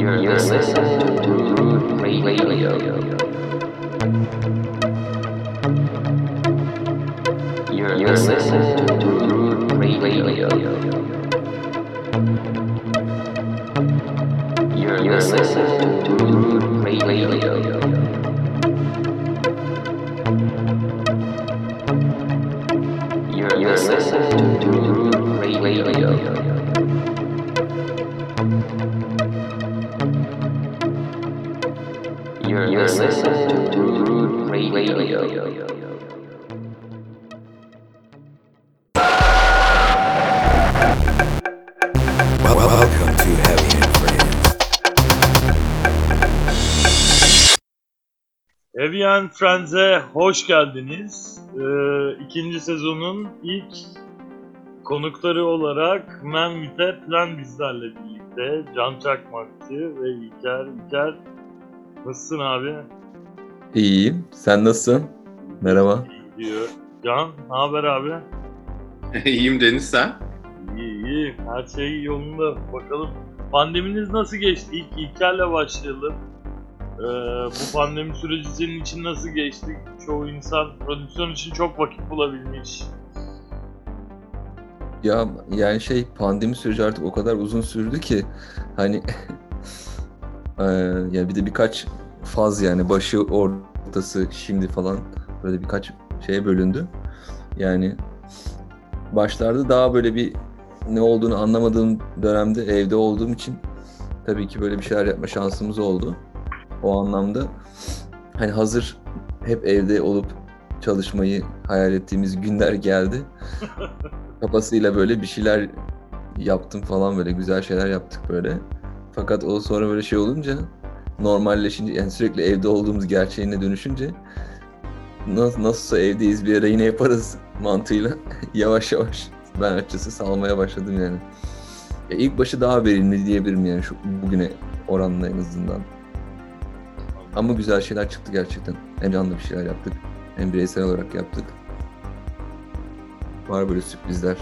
You're listening to Rude Radio. You're listening to Rude Radio. You're listening to Rude Radio. You're listening to Rude Radio. Welcome to Heavy and Friends. Heavy and Friends'e hoş geldiniz. Ee, ikinci sezonun ilk konukları olarak Men with a Plan bizlerle birlikte. Can Çakmakçı ve İlker. İlker nasılsın abi? İyiyim. Sen nasılsın? Merhaba. İyi diyor. Can ne haber abi? İyiyim Deniz sen? İyi iyi. Her şey yolunda. Bakalım pandeminiz nasıl geçti? İlk İlker'le başlayalım. Ee, bu pandemi süreci senin için nasıl geçti? Çoğu insan prodüksiyon için çok vakit bulabilmiş. Ya yani şey pandemi süreci artık o kadar uzun sürdü ki hani yani bir de birkaç faz yani başı ortası şimdi falan böyle birkaç şeye bölündü. Yani başlarda daha böyle bir ne olduğunu anlamadığım dönemde evde olduğum için tabii ki böyle bir şeyler yapma şansımız oldu. O anlamda hani hazır hep evde olup çalışmayı hayal ettiğimiz günler geldi. Kafasıyla böyle bir şeyler yaptım falan böyle güzel şeyler yaptık böyle. Fakat o sonra böyle şey olunca normalleşince yani sürekli evde olduğumuz gerçeğine dönüşünce nasıl nasılsa evdeyiz bir ara yine yaparız mantığıyla yavaş yavaş ben açıkçası salmaya başladım yani. Ya ilk başı daha verimli diyebilirim yani şu bugüne oranla en azından. Ama güzel şeyler çıktı gerçekten. Hem canlı bir şeyler yaptık hem bireysel olarak yaptık. Var böyle sürprizler.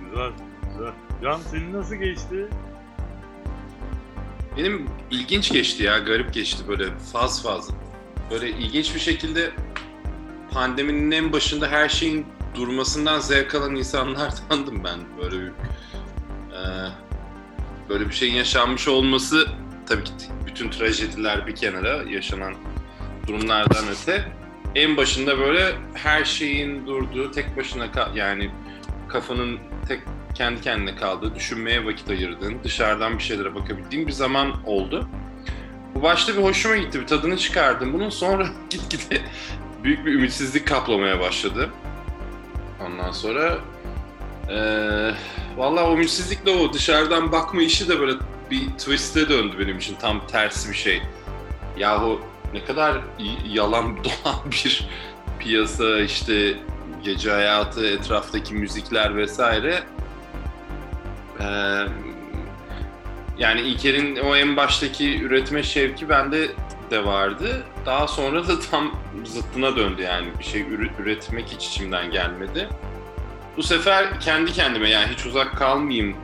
Güzel, güzel. Can senin nasıl geçti? Benim ilginç geçti ya, garip geçti böyle faz faz. Böyle ilginç bir şekilde pandeminin en başında her şeyin durmasından zevk alan insanlardandım ben. Böyle bir, eee, böyle bir şeyin yaşanmış olması tabii ki bütün trajediler bir kenara yaşanan durumlardan öte en başında böyle her şeyin durduğu tek başına yani kafanın tek kendi kendine kaldığı, düşünmeye vakit ayırdığın, dışarıdan bir şeylere bakabildiğin bir zaman oldu. Bu başta bir hoşuma gitti, bir tadını çıkardım. Bunun sonra gitgide büyük bir ümitsizlik kaplamaya başladı. Ondan sonra eee valla o ümitsizlikle o dışarıdan bakma işi de böyle bir twist'e döndü benim için. Tam tersi bir şey. Yahu ne kadar yalan dolan bir piyasa işte gece hayatı, etraftaki müzikler vesaire. Ee, yani İlker'in o en baştaki üretme şevki bende de vardı. Daha sonra da tam zıttına döndü yani bir şey üretmek hiç içimden gelmedi. Bu sefer kendi kendime yani hiç uzak kalmayayım,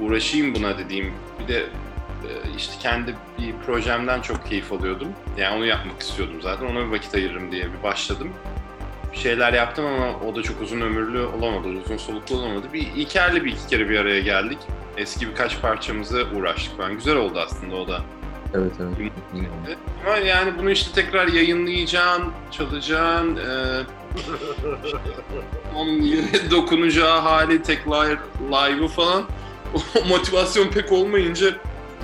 uğraşayım buna dediğim bir de işte kendi bir projemden çok keyif alıyordum. Yani onu yapmak istiyordum zaten. Ona bir vakit ayırırım diye bir başladım. Bir şeyler yaptım ama o da çok uzun ömürlü olamadı, uzun soluklu olamadı. Bir İlker'le bir iki kere bir araya geldik. Eski birkaç parçamıza uğraştık falan. Güzel oldu aslında o da. Evet evet. Ama yani bunu işte tekrar yayınlayacaksın, çalacaksın, e, onun yere dokunacağı hali, tek live, live'ı falan. O motivasyon pek olmayınca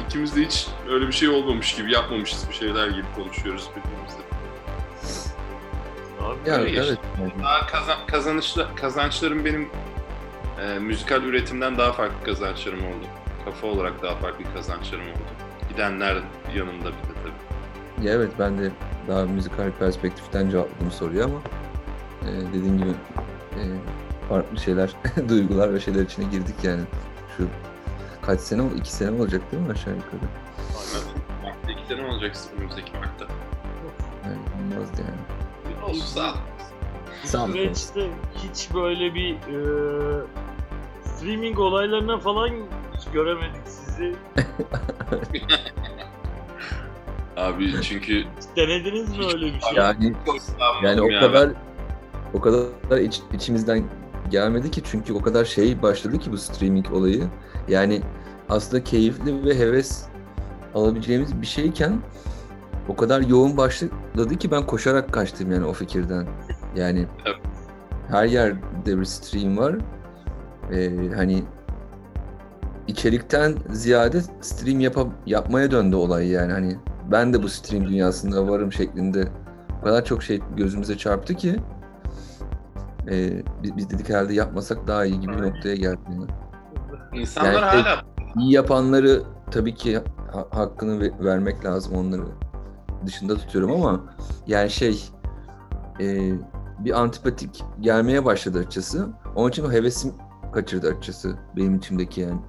ikimiz de hiç öyle bir şey olmamış gibi, yapmamışız bir şeyler gibi konuşuyoruz birbirimizle. Abi, Yani Öyle evet. Daha kazan, kazanışlı, kazançlarım benim e, müzikal üretimden daha farklı kazançlarım oldu. Kafa olarak daha farklı kazançlarım oldu. Gidenler yanında bir de tabii. Ya evet ben de daha müzikal perspektiften cevapladım soruyu ama e, dediğim gibi e, farklı şeyler, duygular ve şeyler içine girdik yani. Şu kaç sene, iki sene olacak değil mi aşağı yukarı? Mart'ta iki sene olacaksın önümüzdeki Mart'ta. Yani olmazdı yani. Olsun sağ ol. Sağ olun. süreçte hiç böyle bir e, streaming olaylarına falan hiç göremedik sizi. Abi çünkü Denediniz mi öyle bir şey? Yani yani o ya. kadar o kadar iç, içimizden gelmedi ki çünkü o kadar şey başladı ki bu streaming olayı. Yani aslında keyifli ve heves alabileceğimiz bir şeyken o kadar yoğun başladı ki ben koşarak kaçtım yani o fikirden. Yani Evet. her yerde bir stream var. Ee, hani içerikten ziyade stream yapa, yapmaya döndü olay yani hani ben de bu stream dünyasında varım şeklinde o kadar çok şey gözümüze çarptı ki e, biz, biz dedik herhalde yapmasak daha iyi gibi bir noktaya geldi. Yani. İnsanlar Yani- hala İyi yapanları tabii ki ha- hakkını ve- vermek lazım onları dışında tutuyorum ama yani şey e, bir antipatik gelmeye başladı açıkçası. Onun için hevesim kaçırdı açıkçası benim içimdeki yani.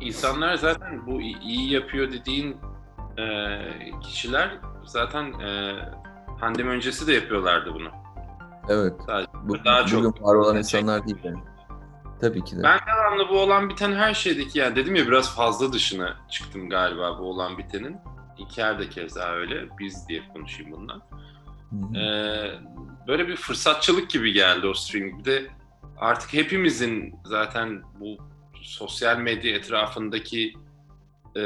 İnsanlar zaten bu iyi yapıyor dediğin e, kişiler zaten e, pandemi öncesi de yapıyorlardı bunu. Evet. Sadece Bu, daha bugün çok- var olan insanlar değil yani. Tabii ki de. Ben devamlı bu olan biten her şeydeki yani dedim ya biraz fazla dışına çıktım galiba bu olan bitenin. İlker de keza öyle. Biz diye konuşayım bundan. Ee, böyle bir fırsatçılık gibi geldi o streaming. Bir de artık hepimizin zaten bu sosyal medya etrafındaki e,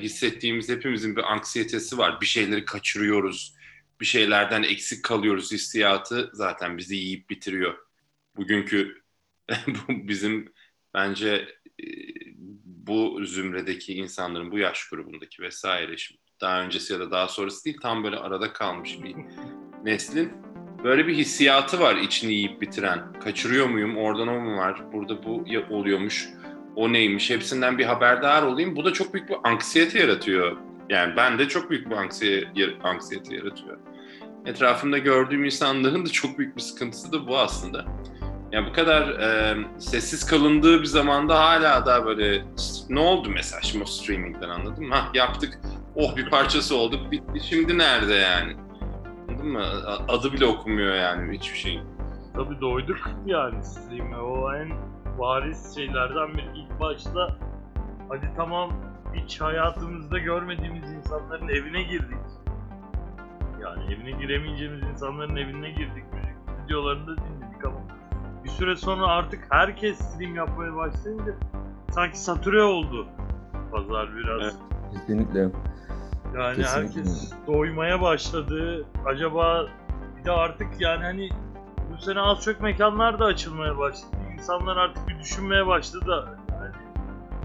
hissettiğimiz hepimizin bir anksiyetesi var. Bir şeyleri kaçırıyoruz. Bir şeylerden eksik kalıyoruz hissiyatı zaten bizi yiyip bitiriyor. Bugünkü bu bizim bence e, bu zümredeki insanların, bu yaş grubundaki vesaire şimdi daha öncesi ya da daha sonrası değil tam böyle arada kalmış bir neslin böyle bir hissiyatı var içini yiyip bitiren. Kaçırıyor muyum? Oradan o mu var? Burada bu oluyormuş. O neymiş? Hepsinden bir haberdar olayım. Bu da çok büyük bir anksiyete yaratıyor. Yani ben de çok büyük bir anksiye, anksiyete yaratıyor. Etrafımda gördüğüm insanların da çok büyük bir sıkıntısı da bu aslında. Yani bu kadar e, sessiz kalındığı bir zamanda hala da böyle ne oldu mesela şimdi o streamingden anladın mı? Hah yaptık. Oh bir parçası olduk. Bitti. Şimdi nerede yani? Anladın mı? Adı bile okunmuyor yani hiçbir şeyin. Tabii doyduk yani stream'e. O en bariz şeylerden biri. İlk başta hadi tamam hiç hayatımızda görmediğimiz insanların evine girdik. Yani evine giremeyeceğimiz insanların evine girdik. Müzik videolarını da dinledik ama bir süre sonra artık herkes stream yapmaya başlayınca sanki satüre oldu pazar biraz. Evet. Kesinlikle. Yani Kesinlikle. herkes doymaya başladı. Acaba bir de artık yani hani bu sene az çok mekanlar da açılmaya başladı. İnsanlar artık bir düşünmeye başladı. Yani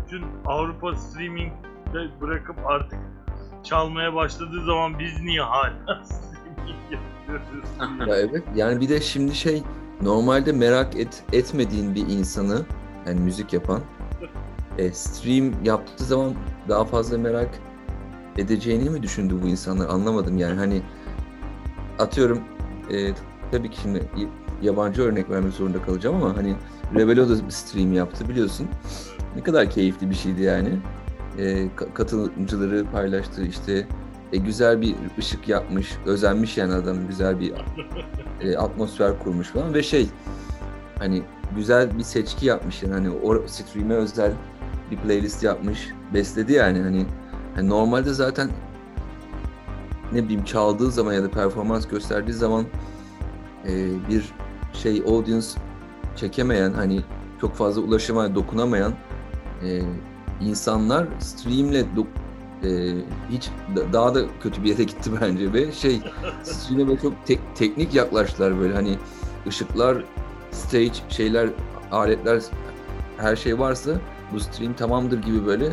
bütün Avrupa streaming de bırakıp artık çalmaya başladığı zaman biz niye hala streaming yapıyoruz? Ya evet yani bir de şimdi şey normalde merak et, etmediğin bir insanı yani müzik yapan e, stream yaptığı zaman daha fazla merak edeceğini mi düşündü bu insanlar? Anlamadım yani. Hani atıyorum e, tabii ki şimdi yabancı örnek vermek zorunda kalacağım ama hani Revelo da bir stream yaptı biliyorsun. Ne kadar keyifli bir şeydi yani. E, ka- katılımcıları paylaştı işte e, güzel bir ışık yapmış özenmiş yani adam güzel bir e, atmosfer kurmuş falan ve şey hani güzel bir seçki yapmış yani. Hani o stream'e özel bir playlist yapmış besledi yani. Hani, hani normalde zaten ne bileyim çaldığı zaman ya da performans gösterdiği zaman e, bir şey audience çekemeyen hani çok fazla ulaşıma dokunamayan e, insanlar streamle e, hiç da- daha da kötü bir yere gitti bence ve şey stream'e böyle çok tek- teknik yaklaştılar böyle. Hani ışıklar, stage şeyler, aletler her şey varsa bu stream tamamdır gibi böyle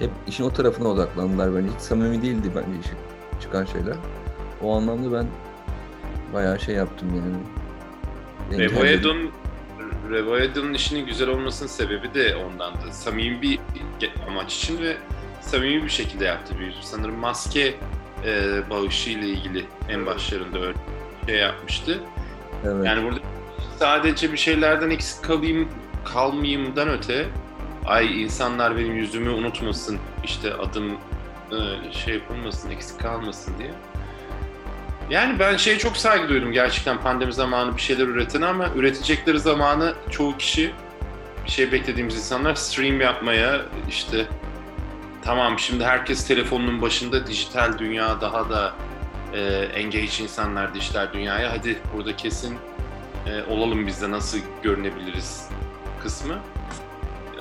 hep işin o tarafına odaklandılar bence. Hiç samimi değildi bence işi çıkan şeyler. O anlamda ben bayağı şey yaptım yani. Engelledim. Revoedon Revoedon'un işinin güzel olmasının sebebi de ondandı. Samimi bir amaç için ve samimi bir şekilde yaptı. Bir sanırım maske e, bağışı ile ilgili en başlarında öyle şey yapmıştı. Evet. Yani burada sadece bir şeylerden eksik kalayım kalmayayımdan öte ay insanlar benim yüzümü unutmasın işte adım e, şey yapılmasın eksik kalmasın diye. Yani ben şeye çok saygı duydum gerçekten pandemi zamanı bir şeyler üreten ama üretecekleri zamanı çoğu kişi şey beklediğimiz insanlar stream yapmaya işte tamam şimdi herkes telefonunun başında dijital dünya daha da e, engage insanlar dijital dünyaya hadi burada kesin e, olalım biz de nasıl görünebiliriz kısmı.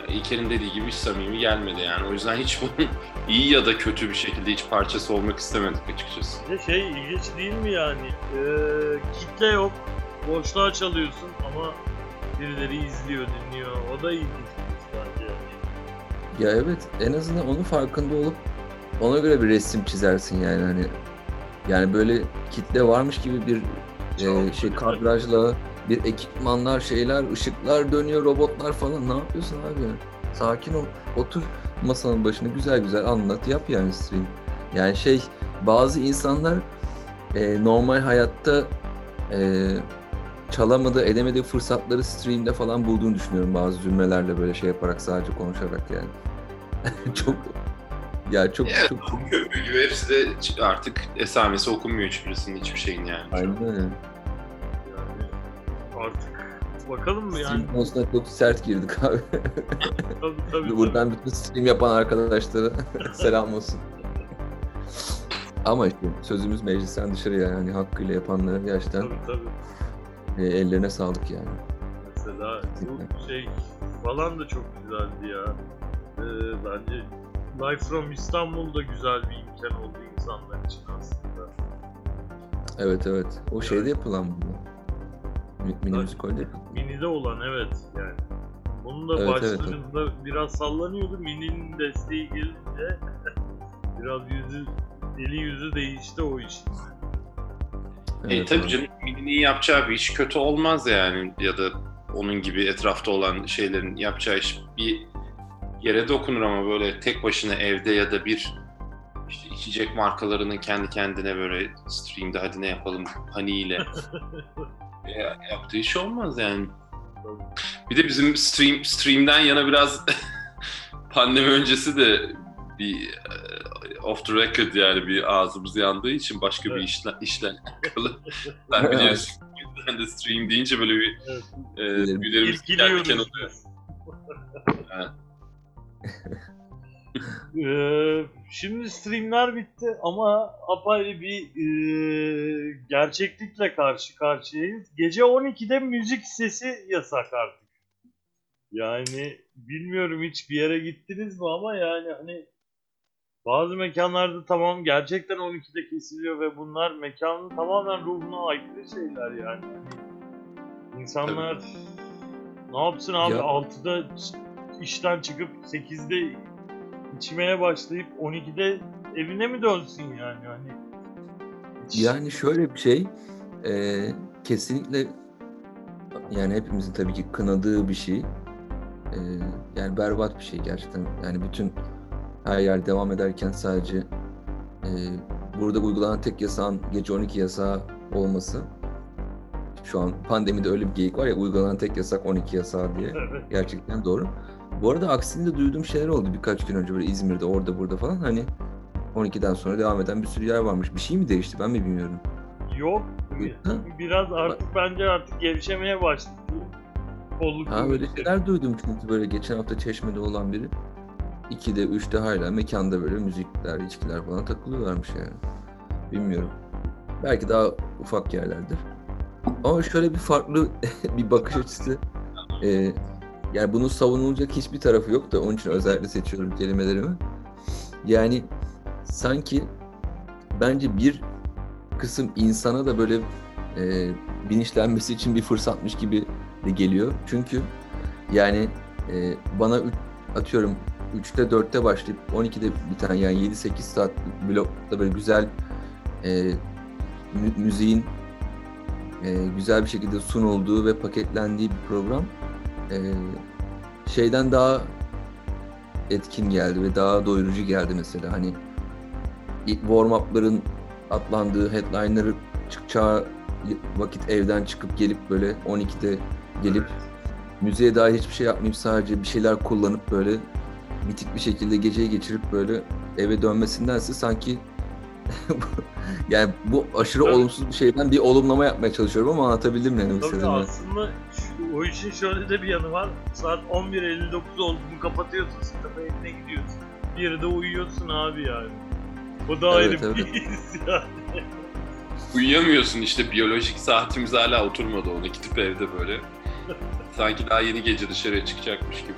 İlker'in dediği gibi hiç samimi gelmedi yani. O yüzden hiç bunun iyi ya da kötü bir şekilde hiç parçası olmak istemedik açıkçası. Bir de şey ilginç değil mi yani? Ee, kitle yok. Boşluğa çalıyorsun ama birileri izliyor, dinliyor. O da ilginç bence. Ya evet en azından onun farkında olup ona göre bir resim çizersin yani hani yani böyle kitle varmış gibi bir e, şey kadrajla bir ekipmanlar şeyler ışıklar dönüyor robotlar falan ne yapıyorsun abi sakin ol otur masanın başına güzel güzel anlat yap yani stream yani şey bazı insanlar e, normal hayatta e, çalamadığı edemediği fırsatları streamde falan bulduğunu düşünüyorum bazı cümlelerle böyle şey yaparak sadece konuşarak yani çok ya çok Evet. çok gibi hepsi de artık esamesi okunmuyor hiçbirisinin hiçbir şeyin yani. aynen öyle. Artık bakalım mı yani? Stream konusuna çok sert girdik abi. Tabii tabii. Buradan bütün stream yapan arkadaşlara selam olsun. Ama işte sözümüz meclisten dışarı yani hani hakkıyla yapanlara gerçekten Tabii tabii. e, ellerine sağlık yani. Mesela bu şey falan da çok güzeldi ya. Ee, bence Live from İstanbul da güzel bir imkan oldu insanlar için aslında. Evet evet. O şeyde yapılan bu. Mi- Mini Evet. müzikolde yapılan. Mini'de olan evet yani. Onun da Evet, evet, başlarında biraz sallanıyordu. Mini'nin desteği gelince biraz yüzü eli yüzü değişti o iş. E Evet, tabii evet. canım Mini'nin yapacağı bir iş kötü olmaz yani ya da onun gibi etrafta olan şeylerin yapacağı iş bir yere dokunur ama böyle tek başına evde ya da bir işte içecek markalarının kendi kendine böyle streamde hadi ne yapalım paniğiyle e, yaptığı iş olmaz yani. Bir de bizim stream stream'den yana biraz pandemi öncesi de bir e, off the record yani bir ağzımız yandığı için başka bir Evet. işle, işle alakalı. Sen biliyorsun. Yüzden de stream deyince böyle bir Evet. e, tüylerimiz diken oluyor. Ee, şimdi streamler bitti ama apayrı bir e, gerçeklikle karşı karşıyayız. Gece 12'de müzik sesi yasak artık. Yani bilmiyorum hiç bir yere gittiniz mi ama yani hani bazı mekanlarda tamam gerçekten 12'de kesiliyor ve bunlar mekanın tamamen ruhuna aykırı şeyler yani. Hani insanlar ne yapsın abi Ya- 6'da ç- işten çıkıp 8'de içmeye başlayıp 12'de evine mi dönsün yani hani? Yani şöyle bir şey, e, kesinlikle yani hepimizin tabii ki kınadığı bir şey. E, yani berbat bir şey gerçekten. Yani bütün her yer devam ederken sadece e, burada uygulanan tek yasağın gece 12 yasağı olması. Şu an pandemide öyle bir geyik var ya uygulanan tek yasak 12 yasağı diye. Evet. Gerçekten doğru. Bu arada aksinde duyduğum şeyler oldu birkaç gün önce böyle İzmir'de orada burada falan hani 12'den sonra devam eden bir sürü yer varmış. Bir şey mi değişti ben mi bilmiyorum. Yok. Ha? Biraz artık bence artık gevşemeye başladı. Kolluk Ha böyle kuvvetleri. şeyler duydum çünkü böyle geçen hafta Çeşme'de olan biri 2'de 3'te hala mekanda böyle müzikler, içkiler falan takılıyorlarmış yani. Bilmiyorum. Belki daha ufak yerlerdir. Ama şöyle bir farklı bir bakış açısı. Ee, yani bunun savunulacak hiçbir tarafı yok da onun için özellikle seçiyorum kelimelerimi. Yani sanki bence bir kısım insana da böyle e, bilinçlenmesi için bir fırsatmış gibi de geliyor. Çünkü yani e, bana üç- atıyorum 3'te 4'te başlayıp 12'de biten yani 7-8 saat blokta böyle güzel e, mü- müziğin e, güzel bir şekilde sunulduğu ve paketlendiği bir program e, şeyden daha etkin geldi ve daha doyurucu geldi mesela. Hani ilk warm-up'ların atlandığı headliner'ı çıkacağı vakit evden çıkıp gelip böyle 12'de gelip müziğe dair hiçbir şey yapmayıp sadece bir şeyler kullanıp böyle bitik bir şekilde geceyi geçirip böyle eve dönmesindense sanki yani bu aşırı Tabii. olumsuz bir şeyden bir olumlama yapmaya çalışıyorum ama anlatabildim ne demek Tabii istediğimi. aslında şu, o işin şöyle de bir yanı var. Saat 11.59 oldu mu kapatıyorsun sisteme evine gidiyorsun. Bir de uyuyorsun abi yani. O da Evet, ayrı bir evet. his yani. Uyuyamıyorsun işte biyolojik saatimiz hala oturmadı ona gidip evde böyle. Sanki daha yeni gece dışarıya çıkacakmış gibi.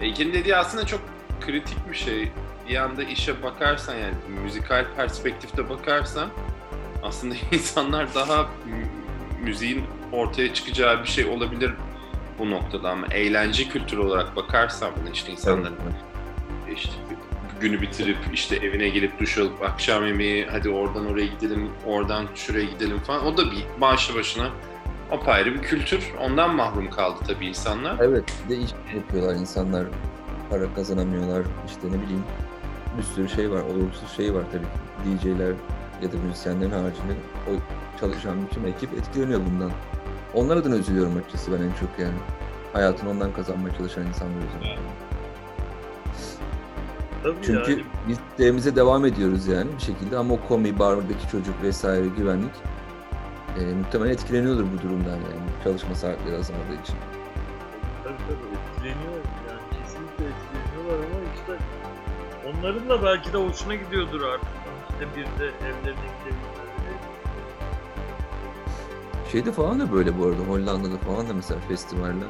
E, İlkin dediği aslında çok kritik bir şey. Bir anda işe bakarsan yani müzikal perspektifte bakarsan aslında insanlar daha mü- müziğin ortaya çıkacağı bir şey olabilir bu noktada ama eğlence kültürü olarak bakarsan buna işte insanların Evet. işte günü bitirip işte evine gelip duş alıp akşam yemeği hadi oradan oraya gidelim oradan şuraya gidelim falan o da bir başlı başına apayrı bir kültür ondan mahrum kaldı tabii insanlar. Evet, bir de iş yapıyorlar insanlar. Para kazanamıyorlar. işte ne bileyim. Bir sürü şey var. Olumsuz şey var tabii. DJ'ler ya da müzisyenlerin haricinde o çalışan bütün ekip etkileniyor bundan. Onlar adına üzülüyorum açıkçası ben en çok yani. Hayatını ondan kazanmaya çalışan insanlar üzülüyorum. Tabii Çünkü yani. biz işlerimize devam ediyoruz yani bir şekilde ama o komi, bardaki çocuk vesaire güvenlik e, muhtemelen etkileniyordur bu durumdan yani çalışma saatleri azaldığı için. Tabii tabii etkileniyor onların da belki de hoşuna gidiyordur artık. İşte bir de evlerine gidebilmeleri. Şeyde falan da böyle bu arada Hollanda'da falan da mesela festivaller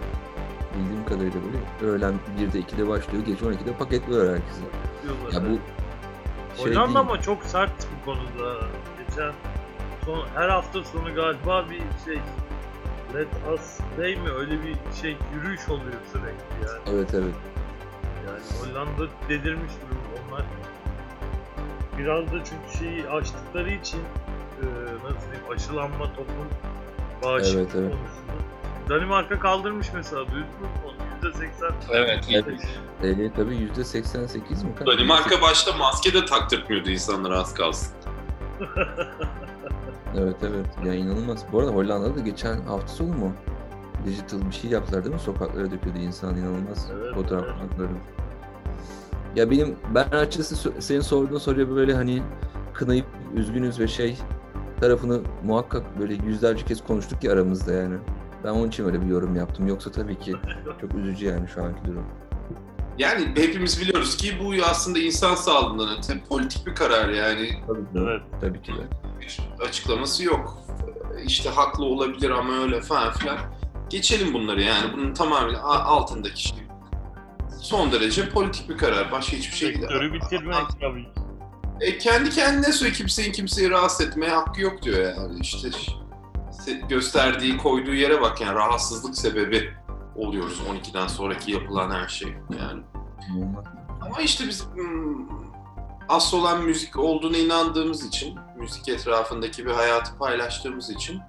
bildiğim kadarıyla böyle öğlen 1'de 2'de başlıyor gece 12'de paketliyorlar herkese. diyorlar. Ya bu şey Hollanda değil. ama çok sert bu konuda. Geçen son, her hafta sonu galiba bir şey Let Us Stay mi öyle bir şey yürüyüş oluyor sürekli yani. Evet evet. Yani Hollanda dedirmiş durum onlar. Biraz da çünkü şeyi açtıkları için e, nasıl diyeyim aşılanma toplum bağışıklık Evet, evet. konusunda. Danimarka kaldırmış mesela duydunuz mu onu? %80 Evet. Evet. Ee, tabii %88 mi? Danimarka başta maske de taktırtmıyordu insanlara az kalsın. Evet evet. Ya inanılmaz. Bu arada Hollanda'da da geçen hafta sonu mu? Digital bir şey yaptılar değil mi? Sokaklara döküldü insan inanılmaz. Evet, Fotoğrafları. Ya benim ben açıkçası senin sorduğun soruya böyle hani kınayıp üzgünüz ve şey tarafını muhakkak böyle yüzlerce kez konuştuk ya aramızda yani. Ben onun için öyle bir yorum yaptım. Yoksa tabii ki çok üzücü yani şu anki durum. Yani hepimiz biliyoruz ki bu aslında insan sağlığından öte politik bir karar yani Tabii Evet. Tabii ki de. bir açıklaması yok. İşte haklı olabilir ama öyle falan filan. Geçelim bunları yani bunun tamamen altındaki şey. Son derece politik bir karar. Başka hiçbir şey değil. Sektörü bitirmek tabii. E, kendi kendine söylüyor kimsenin kimseyi rahatsız etmeye hakkı yok diyor yani. İşte gösterdiği, koyduğu yere bak yani rahatsızlık sebebi oluyoruz 12'den sonraki yapılan her şey yani. Ama işte biz hmm, asıl olan müzik olduğuna inandığımız için, müzik etrafındaki bir hayatı paylaştığımız için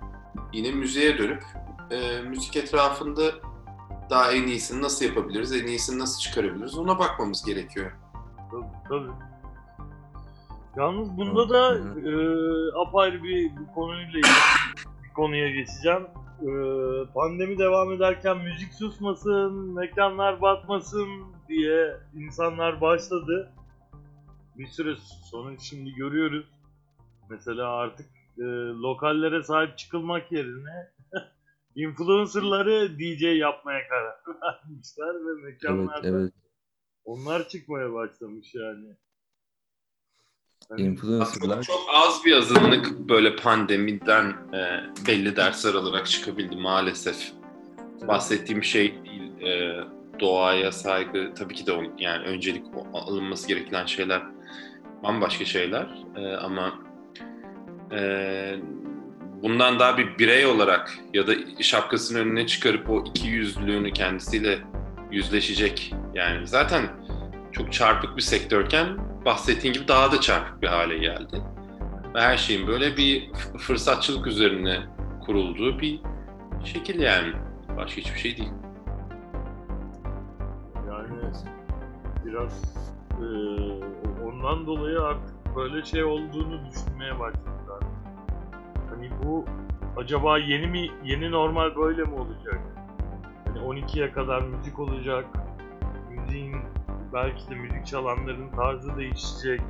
yine müziğe dönüp e, müzik etrafında daha en iyisini nasıl yapabiliriz, en iyisini nasıl çıkarabiliriz ona bakmamız gerekiyor. Tabii, tabii. Yalnız bunda da e, apayrı bir bu konuyla ilgili bir konuya geçeceğim. E, pandemi devam ederken müzik susmasın, mekanlar batmasın diye insanlar başladı. Bir süre sonra şimdi görüyoruz. Mesela artık e, lokallere sahip çıkılmak yerine influencerları DJ yapmaya karar vermişler ve Evet mekanlarda evet. onlar çıkmaya başlamış yani. Hani Influencerlar. Çok, çok az bir azınlık böyle pandemiden e, belli dersler alarak çıkabildi maalesef. Bahsettiğim şey değil, e, doğaya saygı tabii ki de on- yani öncelik o- alınması gereken şeyler bambaşka şeyler E, ama e, bundan daha bir birey olarak ya da şapkasının önüne çıkarıp o iki yüzlülüğünü kendisiyle yüzleşecek yani zaten çok çarpık bir sektörken bahsettiğin gibi daha da çarpık bir hale geldi. Ve her şeyin böyle bir fırsatçılık üzerine kurulduğu bir şekil yani. Başka hiçbir şey değil. Yani biraz eee, ondan dolayı artık böyle şey olduğunu düşünmeye başladılar. Hani bu acaba yeni mi yeni normal böyle mi olacak? Hani 12'ye kadar müzik olacak. Müziğin belki de müzik çalanların tarzı değişecek.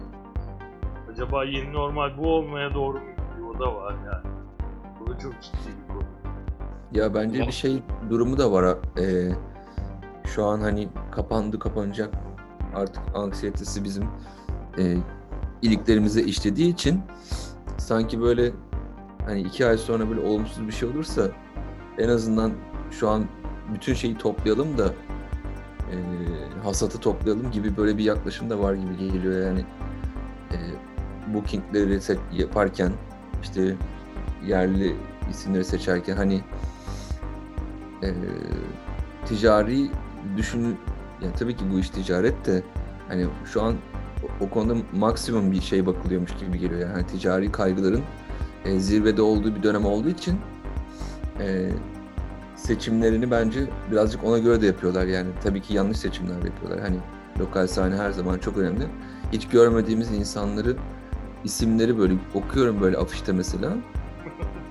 acaba yeni normal bu olmaya doğru mu gidiyor? O da var yani. Bu da çok ciddi bir konu. Ya bence bir şey durumu da var. ha. Ee, şu an hani kapandı kapanacak artık anksiyetesi bizim e, iliklerimize işlediği için sanki böyle hani iki ay sonra böyle olumsuz bir şey olursa en azından şu an bütün şeyi toplayalım da e, hasatı toplayalım gibi böyle bir yaklaşım da var gibi geliyor. Yani e, bookingleri yaparken işte yerli isimleri seçerken hani e, ticari düşün yani tabii ki bu iş ticaret de hani şu an o, konuda maksimum bir şey bakılıyormuş gibi geliyor. Yani ticari kaygıların e, zirvede olduğu bir dönem olduğu için e, seçimlerini bence birazcık ona göre de yapıyorlar. Yani tabii ki yanlış seçimler yapıyorlar. Hani lokal sahne her zaman çok önemli. Hiç görmediğimiz insanları isimleri böyle okuyorum böyle afişte mesela.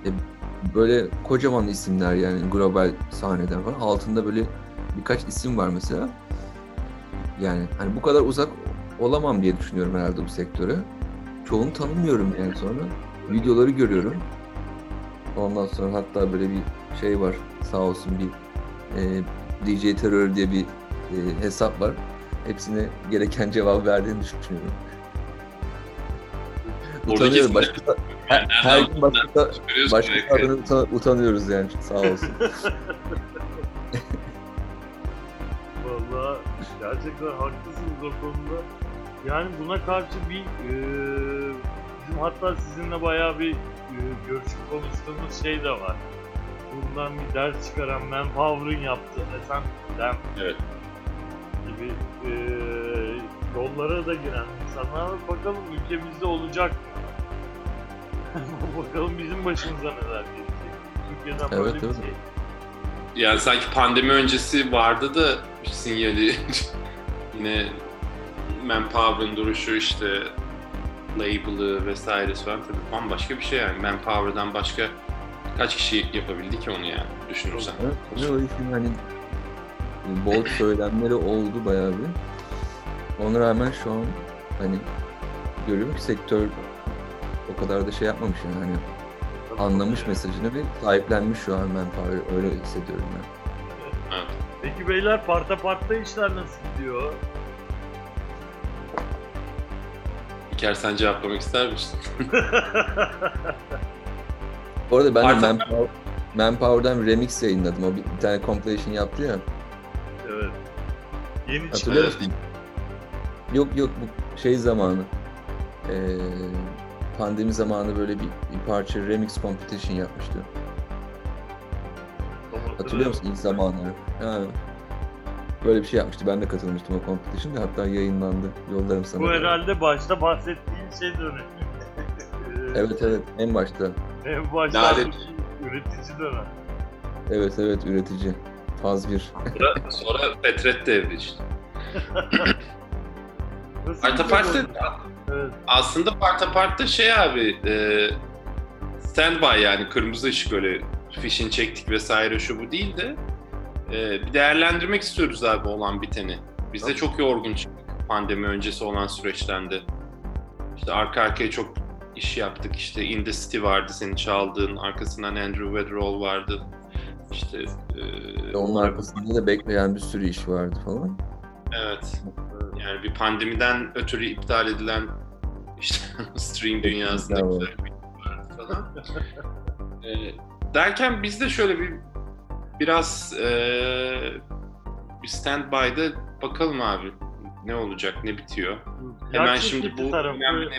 E, böyle kocaman isimler yani global sahneden falan. Altında böyle birkaç isim var mesela. Yani hani bu kadar uzak olamam diye düşünüyorum herhalde bu sektöre. Çoğunu tanımıyorum yani sonra videoları görüyorum. Ondan sonra hatta böyle bir şey var sağ olsun bir e, DJ Terror diye bir e, hesap var. Hepsine gereken cevap verdiğini düşünüyorum. Oradaki utanıyorum. başka her, her gün başka başka adına utan- utanıyoruz yani. Sağ olsun. Valla gerçekten haklısınız o konuda. Yani buna karşı bir eee bizim hatta sizinle bayağı bir eee, görüşüp konuştuğumuz şey de var. Bundan bir ders çıkaran Manpower'ın yaptığı Esen Dem Evet. gibi eee yollara da giren insanlar. Bakalım ülkemizde olacak mı? Bakalım bizim başımıza neler gelecek. Türkiye'den Evet, böyle bir evet. şey. Yani sanki pandemi öncesi vardı da bir sinyali yine Manpower'ın duruşu işte label'ı vesairesi falan tabii bambaşka bir şey yani. Manpower'dan başka kaç kişi yapabildi ki onu yani düşünürsen. Evet, tabii o işin hani bol söylemleri oldu bayağı bir. Ona rağmen şu an hani görüyorum ki sektör o kadar da şey yapmamış yani hani anlamış mesajını ve sahiplenmiş şu an Manpower öyle hissediyorum ben. Evet. Peki beyler parta parta işler nasıl gidiyor? İlker sen cevaplamak ister misin? Bu arada ben de Artık- Manpower, Manpower'dan bir remix yayınladım. O bir, bir tane compilation yaptı ya. evet. Yeni Hatırlıyor çıktı. musun? Yok yok bu şey zamanı. Ee, pandemi zamanı böyle bir, bir parça remix competition yapmıştı. Hatırlıyor musun ilk zamanları? Ha. Böyle bir şey yapmıştı. Ben de katılmıştım o competition'da. Hatta yayınlandı. Yollarım sana. Bu herhalde başta bahsettiğim şey dönemi. Evet evet en başta. En başta Lanet. üretici dönem. Evet evet üretici. Faz 1. Sonra, sonra Fetret devri işte. Parta Part'ta bu? Evet. aslında Parta Part'ta şey abi e, standby yani kırmızı ışık öyle fişini çektik vesaire şu bu değil de e, bir değerlendirmek istiyoruz abi olan biteni. Biz de çok yorgun çıktık pandemi öncesi olan süreçten de. İşte arka arkaya çok iş yaptık. İşte In The City vardı senin çaldığın. Arkasından Andrew Weatherall vardı. İşte e, Onun arkasında da bekleyen bir sürü iş vardı falan. Evet. Yani bir pandemiden ötürü iptal edilen işte stream dünyasında güzel bir vardı falan. Ee, derken biz de şöyle bir biraz bir standby'da bakalım abi ne olacak, ne bitiyor. Hemen Plak şimdi bu önemli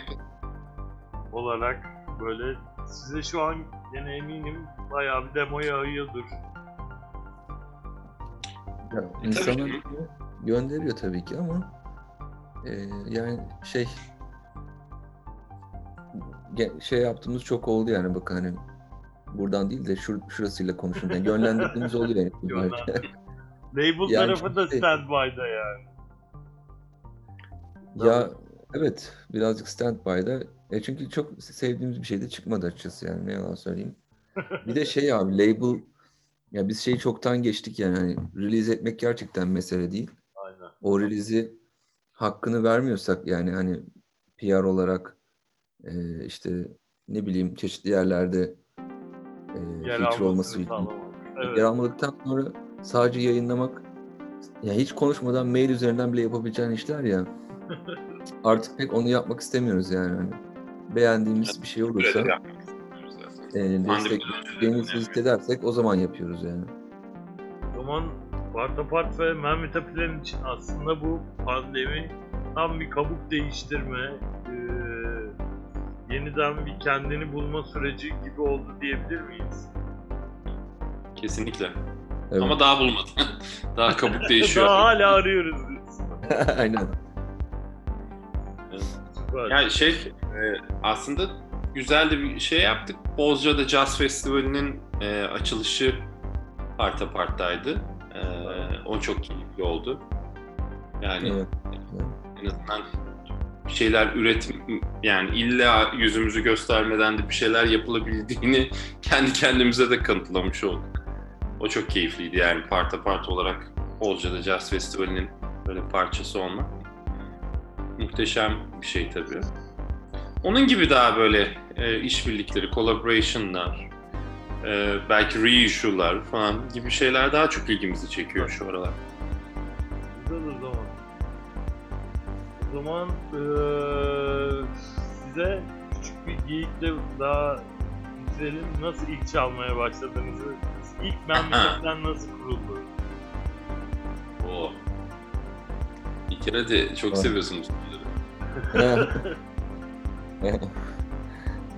olarak böyle size şu an gene eminim bayağı bir demo yağıyordur. Ya, E, insanlar tabii ki. gönderiyor tabii ki ama e, yani şey şey yaptığımız çok oldu yani bakın hani buradan değil de şur şurasıyla konuşun. Yani yönlendirdiğimiz oluyor yani. Label Yani tarafı da standby'da yani. ya evet birazcık standby'da. E çünkü çok sevdiğimiz bir şey de çıkmadı açıkçası yani ne yalan söyleyeyim. Bir de şey abi label ya biz şeyi çoktan geçtik yani hani release etmek gerçekten mesele değil. Aynen. o release'i hakkını vermiyorsak yani hani PR olarak e, işte ne bileyim çeşitli yerlerde e, Yer olması için. Evet. Yer almadıktan sonra sadece yayınlamak yani hiç konuşmadan mail üzerinden bile yapabileceğin işler ya. Artık pek onu yapmak istemiyoruz yani. Hani beğendiğimiz bir şey olursa e, Pandemiden önce de desteklediğimizi önemli. hissedersek o zaman yapıyoruz yani. O zaman Partapart ve Mehmet Apilen için aslında bu pandemi tam bir kabuk değiştirme, eee, yeniden bir kendini bulma süreci gibi oldu diyebilir miyiz? Kesinlikle. Evet. Ama daha bulmadı. daha kabuk değişiyor. Daha hala arıyoruz diyorsun. Aynen. Süper. Yani şey e, aslında güzel de bir şey yaptık. Bozca'da Jazz Festivali'nin e, açılışı Parta Part'taydı. E, o çok keyifli oldu. Yani Evet. en azından bir şeyler üretim yani illa yüzümüzü göstermeden de bir şeyler yapılabildiğini kendi kendimize de kanıtlamış olduk. O çok keyifliydi yani parta part olarak Bozca'da Jazz Festivali'nin böyle parçası olmak. Muhteşem bir şey tabii. Onun gibi daha böyle e, işbirlikleri, collaboration'lar, e, belki reissue'lar falan gibi şeyler daha çok ilgimizi çekiyor şu aralar. O zaman eee, size küçük bir geyikle daha bitirelim. Nasıl ilk çalmaya başladığınızı, ilk memleketten nasıl kuruldu? Oo. Bir kere de çok Evet. seviyorsunuz bunları.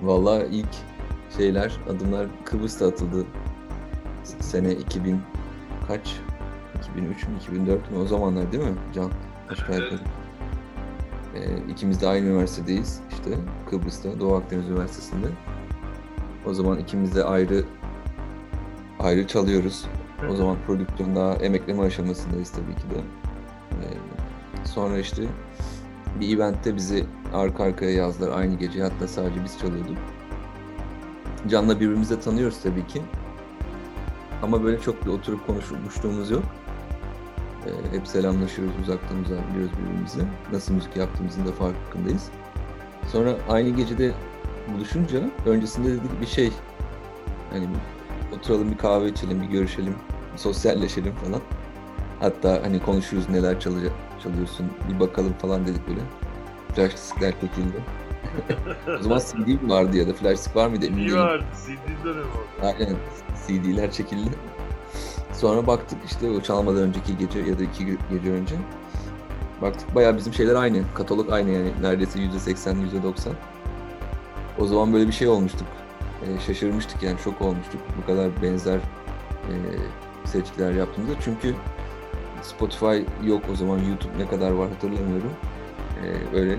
Vallahi ilk şeyler, adımlar Kıbrıs'ta atıldı. Sene 2000 kaç? 2003 mü, 2004 mü? O zamanlar değil mi Can? Aşağı yukarı. Ee, ikimiz de aynı üniversitedeyiz işte Kıbrıs'ta, Doğu Akdeniz Üniversitesi'nde. O zaman ikimiz de ayrı ayrı çalıyoruz. O zaman prodüksiyon daha emekleme aşamasındayız tabii ki de. Ee, sonra işte bir eventte bizi arka arkaya yazdılar aynı gece. Hatta sadece biz çalıyorduk. Can'la birbirimizi de tanıyoruz tabii ki. Ama böyle çok bir oturup konuşmuşluğumuz yok. Ee, hep selamlaşıyoruz, uzaktan uzağa biliyoruz birbirimizi. Nasıl müzik yaptığımızın da farkındayız. Sonra aynı gecede buluşunca öncesinde dedik bir şey hani oturalım bir kahve içelim, bir görüşelim, bir sosyalleşelim falan. Hatta hani konuşuruz neler çalacak, çalıyorsun bir bakalım falan dedik böyle. Flash diskler çekildi. o zaman CD mi vardı ya da flash disk var mıydı emin değilim. vardı, CD dönemi oldu. Aynen CD'ler çekildi. Sonra baktık işte o çalmadan önceki gece ya da iki gece önce. Baktık bayağı bizim şeyler aynı. Katalog aynı yani neredeyse %80, %90. O zaman böyle bir şey olmuştuk. Ee, şaşırmıştık yani şok olmuştuk. Bu kadar benzer e, seçkiler yaptığımızda. Çünkü Spotify yok o zaman YouTube ne kadar var hatırlamıyorum. Ee, öyle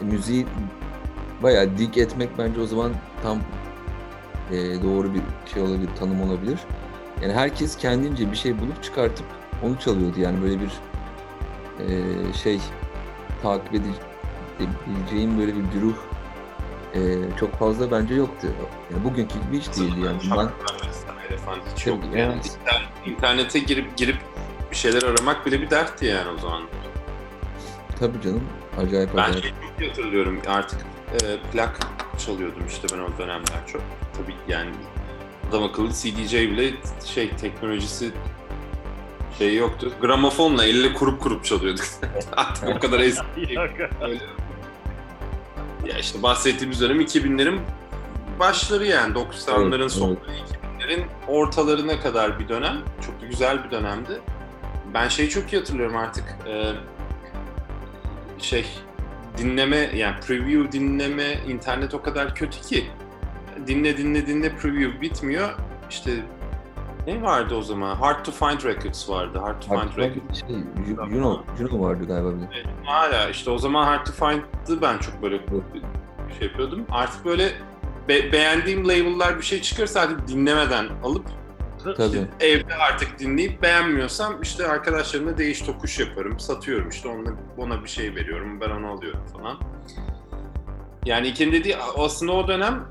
müziği bayağı dik etmek bence o zaman tam e, doğru bir şey olabilir, tanım olabilir. Yani herkes kendince bir şey bulup çıkartıp onu çalıyordu yani böyle bir e, şey takip edebileceğim böyle bir güruh e, çok fazla bence yoktu. Yani bugünkü gibi hiç değildi yani. Ben, falan hiç yok. Yani internete girip girip bir şeyler aramak bile bir dertti yani o zaman. tabii canım acayip Ben acayip. çok iyi hatırlıyorum artık e, plak çalıyordum işte ben o dönemler çok. Tabii yani adam akıllı CDJ bile şey teknolojisi şey yoktu. Gramofonla elle kurup kurup çalıyorduk. Artık o kadar eski. Öyle. Ya işte bahsettiğimiz dönem 2000'lerin başları yani 90'ların Evet, sonları 2000'lerin ortalarına kadar bir dönem. Çok da güzel bir dönemdi. Ben şeyi çok iyi hatırlıyorum artık. Ee, şey dinleme yani preview dinleme internet o kadar kötü ki dinle dinle dinle preview bitmiyor. İşte ne vardı o zaman? Hard to Find Records vardı. Hard to Find Hatta Records. şey, Ju- Juno, Juno vardı galiba bir de. Hala işte o zaman Hard to Find'ı ben çok böyle şey yapıyordum. Artık böyle be- beğendiğim label'lar bir şey çıkarsa artık dinlemeden alıp Tabii. işte evde artık dinleyip beğenmiyorsam işte arkadaşlarımla değiş tokuş yaparım, satıyorum işte ona, ona bir şey veriyorum, ben onu alıyorum falan. Yani İlker'in dediği aslında o dönem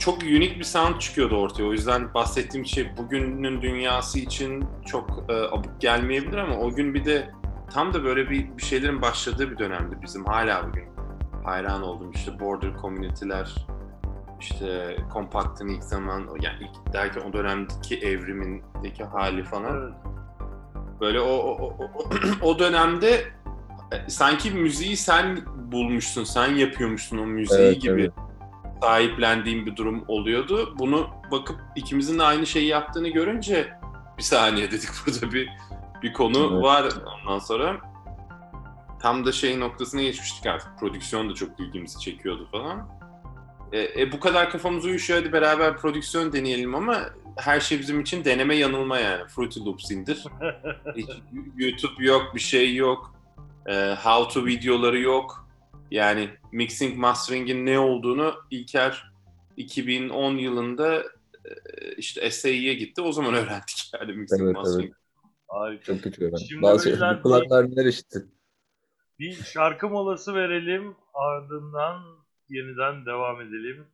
çok unik bir sound çıkıyordu ortaya. O yüzden bahsettiğim şey bugünün dünyası için çok e, abuk gelmeyebilir ama o gün bir de tam da böyle bir, bir şeylerin başladığı bir dönemdi bizim hala bugün. hayran oldum. İşte border community'ler, işte Compact'ın ilk zaman, yani ilk derken o dönemdeki evrimindeki hali falan. Böyle o o, o, o, o dönemde e, sanki müziği sen bulmuşsun, sen yapıyormuşsun o müziği Evet, gibi evet. Sahiplendiğim bir durum oluyordu. Bunu bakıp ikimizin de aynı şeyi yaptığını görünce bir saniye dedik burada bir bir konu Evet. var ondan sonra. Tam da şey noktasına geçmiştik artık. Prodüksiyon da çok ilgimizi çekiyordu falan. E, e, bu kadar kafamız uyuşuyor hadi beraber prodüksiyon deneyelim ama her şey bizim için deneme yanılma yani. Fruity Loops indir. Hiç YouTube yok, bir şey yok. E, how to videoları yok. Yani mixing mastering'in ne olduğunu İlker 2010 yılında e, işte SAE'ye gitti. O zaman öğrendik yani mixing Evet, mastering. Harika. Çok kötü öğrendim. Şimdi bu kulaklar neler işitti. Bir şarkı molası verelim. Ardından yeniden devam edelim.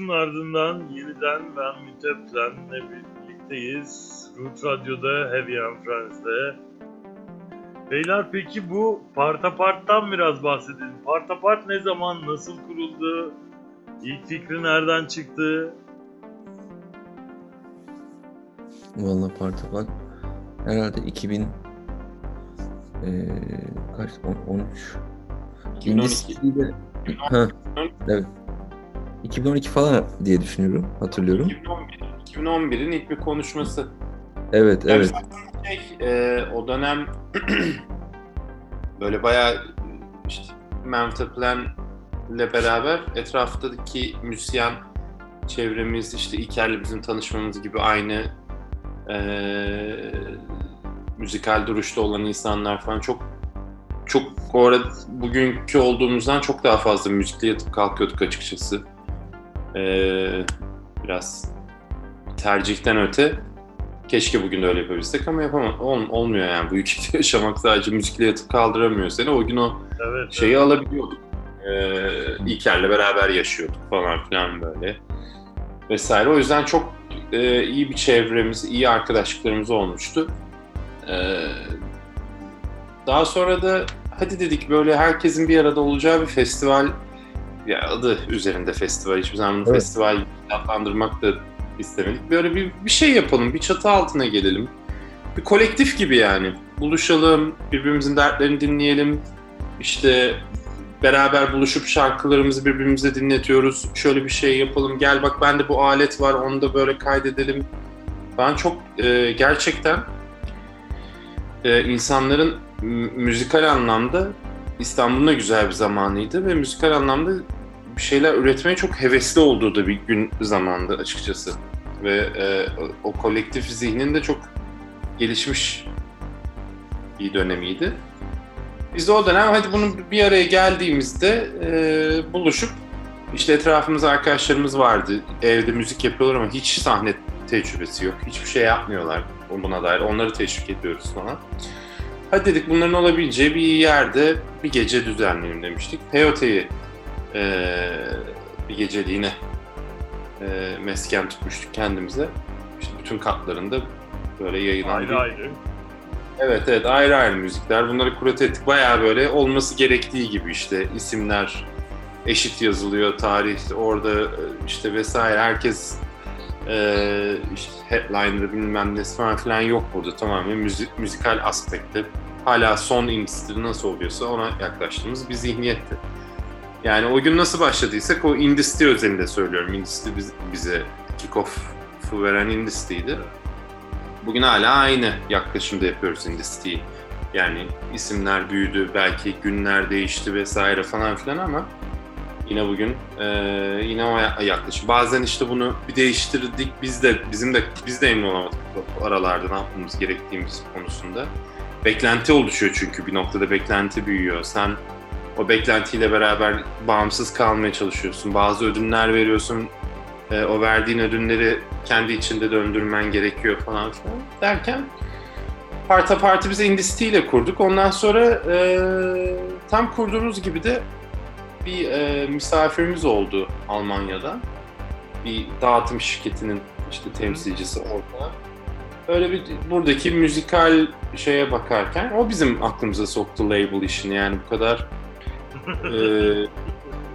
Molasının ardından yeniden ben Müteplen'le birlikteyiz. Root Radyo'da Heavy and Friends'de. Beyler peki bu Partapart'tan biraz bahsedelim. Partapart ne zaman, nasıl kuruldu? İlk fikri nereden çıktı? Vallahi Partapak herhalde 2000 eee kaç On- 13 2012. İngilizce'de ha evet 2012 falan diye düşünüyorum hatırlıyorum 2011. 2011'in ilk bir konuşması. evet Yani evet Şey, e, o dönem böyle bayağı işte Manfred Plan ile beraber etraftaki müzisyen çevremiz işte İlker'le bizim tanışmamız gibi aynı e, müzikal duruşta olan insanlar falan çok çok o arada bugünkü olduğumuzdan çok daha fazla müzikle yatıp kalkıyorduk açıkçası. E, biraz tercihten öte Keşke bugün de öyle yapabilsek ama yapamam. Ol- olmuyor yani. Bu ülkede yaşamak sadece müzikle yatıp kaldıramıyor seni. O gün o Evet. şeyi alabiliyorduk. Ee, İlker'le beraber yaşıyorduk falan filan böyle. Vesaire. O yüzden çok e, iyi bir çevremiz, iyi arkadaşlıklarımız olmuştu. Ee, daha sonra da hadi dedik böyle herkesin bir arada olacağı bir festival ya adı üzerinde festival. Hiçbir zaman Evet. festival adlandırmak da istemedik. Böyle bir, bir şey yapalım, bir çatı altına gelelim. Bir kolektif gibi yani. Buluşalım, birbirimizin dertlerini dinleyelim. İşte beraber buluşup şarkılarımızı birbirimize dinletiyoruz. Şöyle bir şey yapalım. Gel bak bende bu alet var, onu da böyle kaydedelim. Ben çok e, gerçekten e, insanların müzikal anlamda İstanbul'un da güzel bir zamanıydı ve müzikal anlamda bir şeyler üretmeye çok hevesli olduğu da bir gün zamandı açıkçası. Ve e, o, kolektif zihnin de çok gelişmiş bir dönemiydi. Biz de o dönem hadi bunu bir araya geldiğimizde e, buluşup işte etrafımızda arkadaşlarımız vardı. Evde müzik yapıyorlar ama hiç sahne tecrübesi yok. Hiçbir şey yapmıyorlar buna dair. Onları teşvik ediyoruz falan. Hadi dedik bunların olabileceği bir yerde bir gece düzenleyelim demiştik. Peyote'yi eee bir geceliğine eee mesken tutmuştuk kendimize. İşte bütün katlarında böyle yayılan bir Ayrı ayrı. Evet evet ayrı ayrı müzikler. Bunları kurate ettik. Bayağı böyle olması gerektiği gibi işte isimler eşit yazılıyor. Tarih orada e, işte vesaire. Herkes e, işte headliner'ı bilmem nesi falan filan yok burada. Tamamen müzik, müzikal aspekte. Hala son industry nasıl oluyorsa ona yaklaştığımız bir zihniyetti. Yani o gün nasıl başladıysak o industry özelinde söylüyorum. Industry biz- bize kick-off'u veren industry'ydi. Bugün hala aynı yaklaşımda yapıyoruz industry'yi. Yani isimler büyüdü, belki günler değişti vesaire falan filan ama yine bugün eee, yine o ya- yaklaşım. Bazen işte bunu bir değiştirdik, biz de bizim de biz de emin olamadık bu aralarda ne yapmamız gerektiğimiz konusunda. Beklenti oluşuyor çünkü bir noktada beklenti büyüyor. Sen o beklentiyle beraber bağımsız kalmaya çalışıyorsun. Bazı ödünler veriyorsun. Eee, o verdiğin ödünleri kendi içinde döndürmen gerekiyor falan filan derken parta parti biz Industry ile kurduk. Ondan sonra e, tam kurduğumuz gibi de bir e, misafirimiz oldu Almanya'da. Bir dağıtım şirketinin işte temsilcisi orada. Öyle bir buradaki müzikal şeye bakarken o bizim aklımıza soktu label işini yani bu kadar e,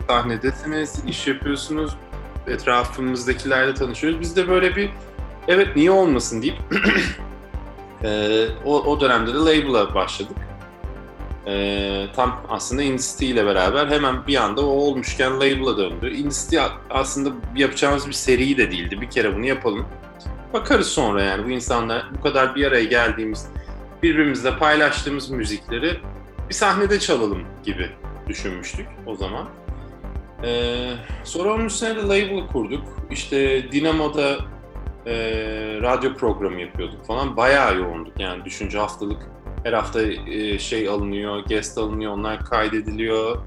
sahnedesiniz, iş yapıyorsunuz, etrafımızdakilerle tanışıyoruz. Biz de böyle bir evet niye olmasın deyip Ee, o, o dönemde de label'a başladık. Ee, tam aslında Industry ile beraber hemen bir anda o olmuşken label'a döndü. A- aslında yapacağımız bir seri de değildi. Bir kere bunu yapalım. Bakarız sonra yani bu insanlar bu kadar bir araya geldiğimiz, birbirimizle paylaştığımız müzikleri bir sahnede çalalım gibi düşünmüştük o zaman. Ee, sonra onun üstüne de label'ı kurduk. İşte Dinamo'da e, radyo programı yapıyorduk falan. Bayağı yoğunduk yani düşünce haftalık her hafta e, şey alınıyor, guest alınıyor, onlar kaydediliyor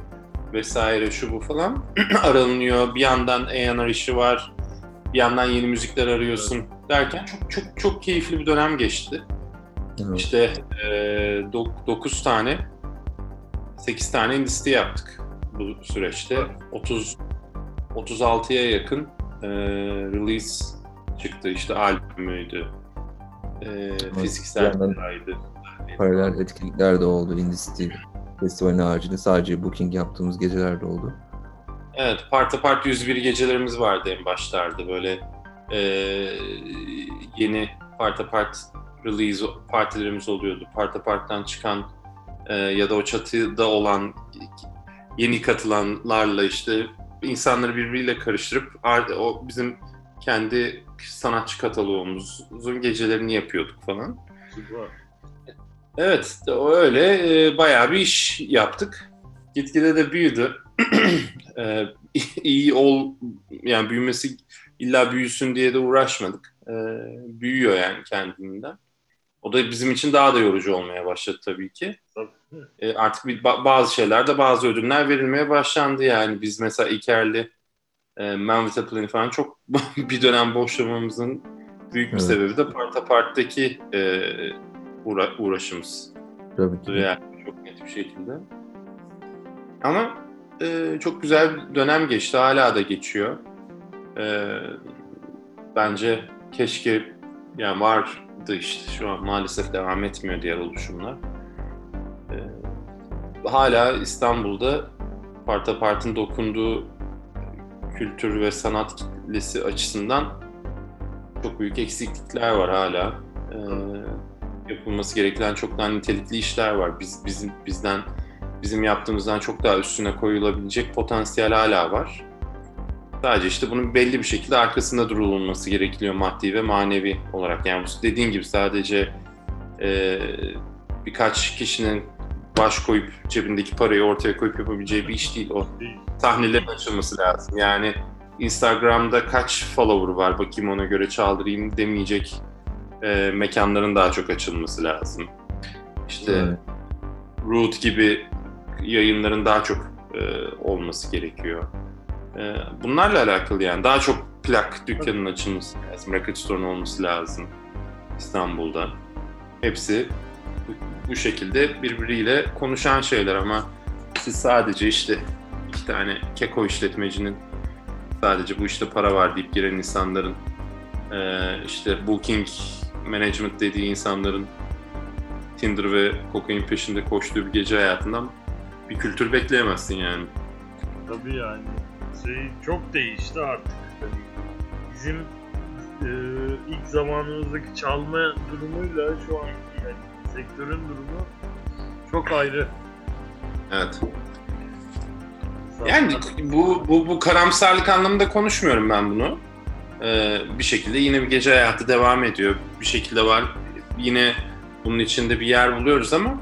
vesaire şu bu falan aranıyor. Bir yandan A&R işi var, bir yandan yeni müzikler arıyorsun derken çok çok çok keyifli bir dönem geçti. Evet. İşte 9 tane 8 tane industry yaptık bu süreçte. 30 36'ya yakın e, release çıktı. İşte albümüydü. E, fiziksel biraydı. Paralel etkinlikler de oldu Indie City Festivali'nin haricinde sadece booking yaptığımız geceler de oldu. Evet, Parta Part 101 gecelerimiz vardı en başlarda. Böyle e, yeni Parta Part release partilerimiz oluyordu. Parta Part'tan çıkan e, ya da o çatıda olan yeni katılanlarla işte insanları birbiriyle karıştırıp ar- o bizim kendi sanatçı kataloğumuzun gecelerini yapıyorduk falan. Süper. Evet, o öyle e, bayağı bir iş yaptık. Gitgide de büyüdü. e, iyi ol, yani büyümesi illa büyüsün diye de uğraşmadık. E, büyüyor yani kendinden. O da bizim için daha da yorucu olmaya başladı tabii ki. E, artık bir, ba- bazı şeylerde bazı ödüller verilmeye başlandı yani. Biz mesela İker'li e, Man with a Plan falan çok bir dönem boşlamamızın büyük bir Evet. sebebi de Parta Part'taki e, uğra- uğraşımız. Tabii ki. Yani çok net bir şekilde. Ama e, çok güzel bir dönem geçti. Hala da geçiyor. E, bence keşke yani vardı işte şu an maalesef devam etmiyor diğer oluşumlar. E, hala İstanbul'da Parta Part'ın dokunduğu kültür ve sanat kitlesi açısından çok büyük eksiklikler var hala. E, yapılması gereken çok daha nitelikli işler var. Biz bizim bizden bizim yaptığımızdan çok daha üstüne koyulabilecek potansiyel hala var. Sadece işte bunun belli bir şekilde arkasında durulması gerekiyor maddi ve manevi olarak. Yani bu dediğin gibi sadece e, birkaç kişinin baş koyup cebindeki parayı ortaya koyup yapabileceği bir iş değil. O sahnelerin açılması lazım. Yani Instagram'da kaç follower var bakayım ona göre çaldırayım demeyecek e, mekanların daha çok açılması lazım. İşte Evet. Root gibi yayınların daha çok e, olması gerekiyor. E, bunlarla alakalı yani daha çok plak dükkanının açılması lazım, record store'un olması lazım İstanbul'da. Hepsi bu, şekilde birbiriyle konuşan şeyler ama siz sadece işte iki tane keko işletmecinin sadece bu işte para var deyip giren insanların e, işte booking management dediği insanların Tinder ve kokain peşinde koştuğu bir gece hayatından bir kültür bekleyemezsin yani. Tabii yani şey çok değişti artık. Hani bizim e, ilk zamanımızdaki çalma durumuyla şu anki yani sektörün durumu çok ayrı. Evet. Yani bu, bu, bu karamsarlık anlamında konuşmuyorum ben bunu. Ee, bir şekilde yine bir gece hayatı devam ediyor. Bir şekilde var. Yine bunun içinde bir yer buluyoruz ama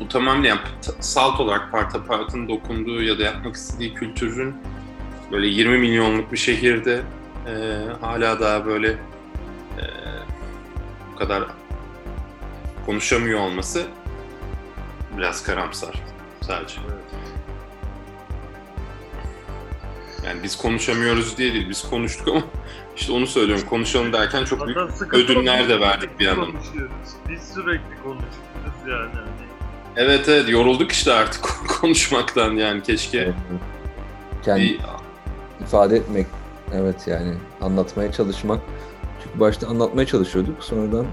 bu tamam yani salt olarak Parta Part'ın dokunduğu ya da yapmak istediği kültürün böyle 20 milyonluk bir şehirde e, hala daha böyle e, bu kadar konuşamıyor olması biraz karamsar sadece. Evet. Yani biz konuşamıyoruz diye değil, biz konuştuk ama işte onu söylüyorum. Konuşalım derken çok büyük ödünler de verdik bir yandan. konuşuyoruz. Biz sürekli konuşuyoruz yani. Hani Evet evet yorulduk işte artık konuşmaktan yani keşke. Evet. Kendi Bir, ifade etmek, evet yani anlatmaya çalışmak. Çünkü başta anlatmaya çalışıyorduk, sonradan